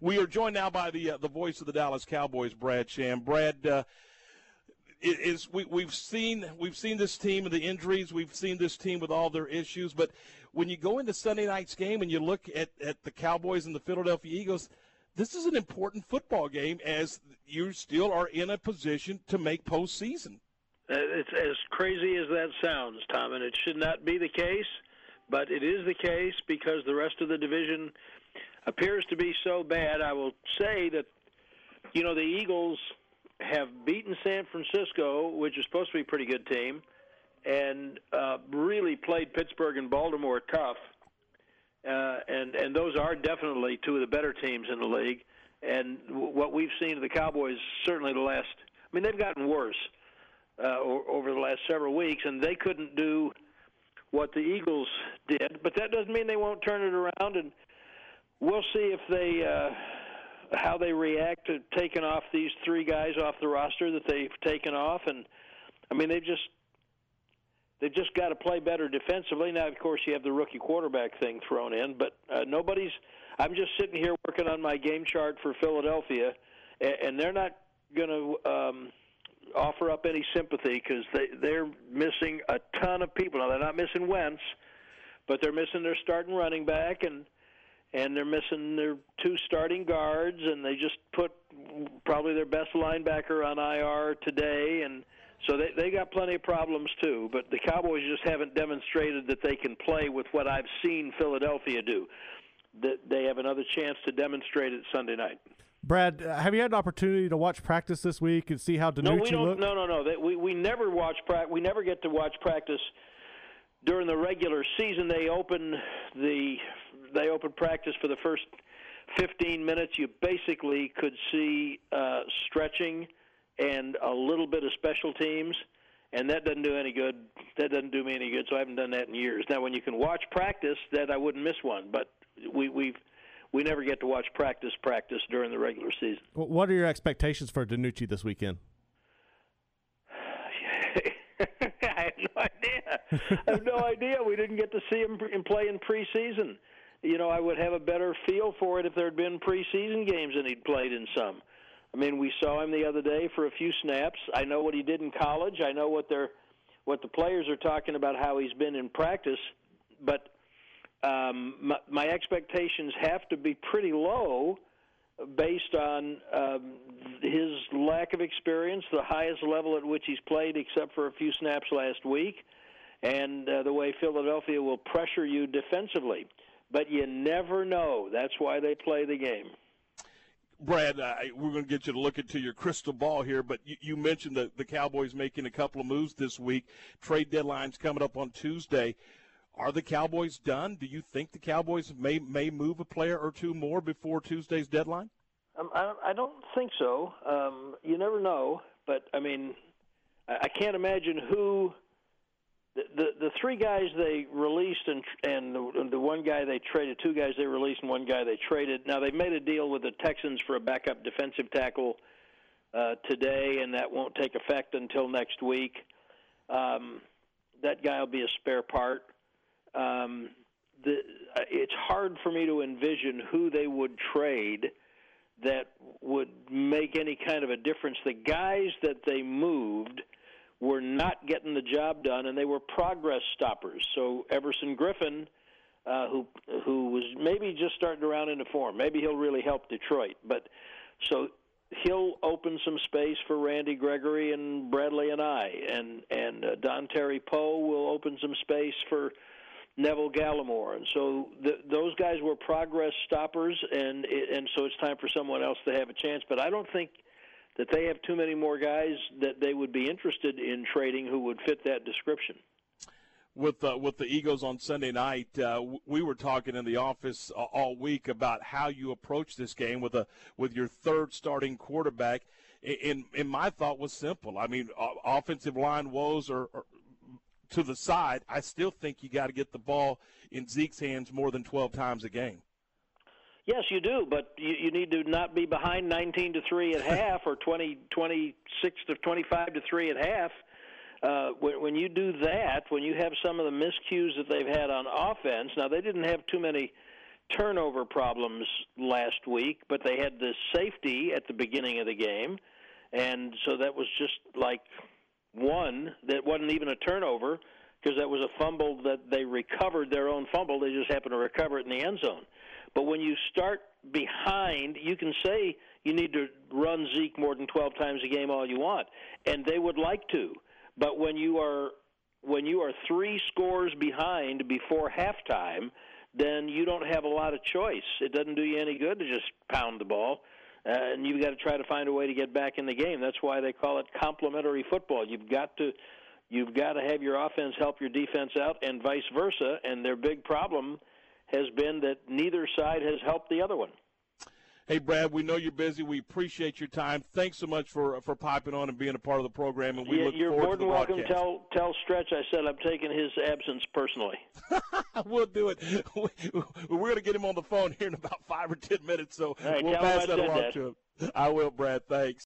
We are joined now by the uh, the voice of the Dallas Cowboys, Brad Sham. Brad, uh, is we, we've seen we've seen this team and the injuries. We've seen this team with all their issues. But when you go into Sunday night's game and you look at, at the Cowboys and the Philadelphia Eagles, this is an important football game as you still are in a position to make postseason. Uh, it's as crazy as that sounds, Tom, and it should not be the case, but it is the case because the rest of the division appears to be so bad. I will say that, you know, the Eagles have beaten San Francisco, which is supposed to be a pretty good team, and uh, really played Pittsburgh and Baltimore tough. Uh, and and those are definitely two of the better teams in the league. And what we've seen of the Cowboys, certainly the last, I mean, they've gotten worse uh, over the last several weeks, and they couldn't do what the Eagles did. But that doesn't mean they won't turn it around. And we'll see if they uh, how they react to taking off these three guys off the roster that they've taken off. And I mean, they've just they've just got to play better defensively. Now, of course, you have the rookie quarterback thing thrown in, but uh, nobody's. I'm just sitting here working on my game chart for Philadelphia, and, they're not going to um, offer up any sympathy because they they're missing a ton of people. Now they're not missing Wentz, but they're missing their starting running back and and they're missing their two starting guards, and they just put probably their best linebacker on IR today, and so they they got plenty of problems too. But the Cowboys just haven't demonstrated that they can play with what I've seen Philadelphia do. That they have another chance to demonstrate it Sunday night. Brad, have you had an opportunity to watch practice this week and see how DiNucci no, we don't, looked? No, no, no. They, we we never watch practice. We never get to watch practice during the regular season. They open the they opened practice for the first 15 minutes. You basically could see uh, stretching and a little bit of special teams, and that doesn't do any good. That doesn't do me any good. So I haven't done that in years. Now, when you can watch practice, that I wouldn't miss one. But we we've we never get to watch practice practice during the regular season. What are your expectations for DiNucci this weekend? I have no idea. I have no idea. We didn't get to see him play in preseason you know, I would have a better feel for it if there had been preseason games and he'd played in some. I mean, we saw him the other day for a few snaps. I know what he did in college. I know what they're what the players are talking about how he's been in practice, but um, my, my expectations have to be pretty low based on um, his lack of experience, the highest level at which he's played, except for a few snaps last week, and uh, the way Philadelphia will pressure you defensively but you never know. That's why they play the game. Brad, uh, we're going to get you to look into your crystal ball here, but you, you mentioned the, the Cowboys making a couple of moves this week. Trade deadline's coming up on Tuesday. Are the Cowboys done? Do you think the Cowboys may may move a player or two more before Tuesday's deadline? Um, I, I don't think so. Um, you never know, but I mean, I, I can't imagine who the, the three guys they released and and the, the one guy they traded, two guys they released and one guy they traded. Now they've made a deal with the Texans for a backup defensive tackle uh, today, and that won't take effect until next week. Um, that guy will be a spare part. Um, the, it's hard for me to envision who they would trade that would make any kind of a difference. The guys that they moved were not getting the job done, and they were progress stoppers. So Everson Griffen, uh, who who was maybe just starting around into form, maybe he'll really help Detroit. But so he'll open some space for Randy Gregory and Bradlee Anae, and and uh, Terry Poe will open some space for Neville Gallimore, and so the, those guys were progress stoppers, and and so it's time for someone else to have a chance. But I don't think that they have too many more guys that they would be interested in trading who would fit that description. With uh, with the Eagles on Sunday night, uh, we were talking in the office all week about how you approach this game with a with your third starting quarterback. And, and my thought was simple. I mean, offensive line woes are, are to the side. I still think you got to get the ball in Zeke's hands more than 12 times a game. Yes, you do, but you, you need to not be behind 19 to three at half or 20, 26 to 25 to three at half. Uh, when, when you do that, when you have some of the miscues that they've had on offense, now they didn't have too many turnover problems last week, but they had the safety at the beginning of the game, and so that was just like one that wasn't even a turnover because that was a fumble that they recovered their own fumble. They just happened to recover it in the end zone. But when you start behind, you can say you need to run Zeke more than 12 times a game all you want, and they would like to. But when you are when you are three scores behind before halftime, then you don't have a lot of choice. It doesn't do you any good to just pound the ball. Uh, and you've got to try to find a way to get back in the game. That's why they call it complementary football. You've got to you've got to have your offense help your defense out and vice versa. And their big problem has been that neither side has helped the other one. Hey, Brad, we know you're busy. We appreciate your time. Thanks so much for for popping on and being a part of the program. And we yeah, look you're forward more to the than welcome. broadcast. Tell tell Stretch I said I'm taking his absence personally. we'll do it. We're going to get him on the phone here in about five or ten minutes, so right, we'll pass that along that. to him. I will, Brad. Thanks.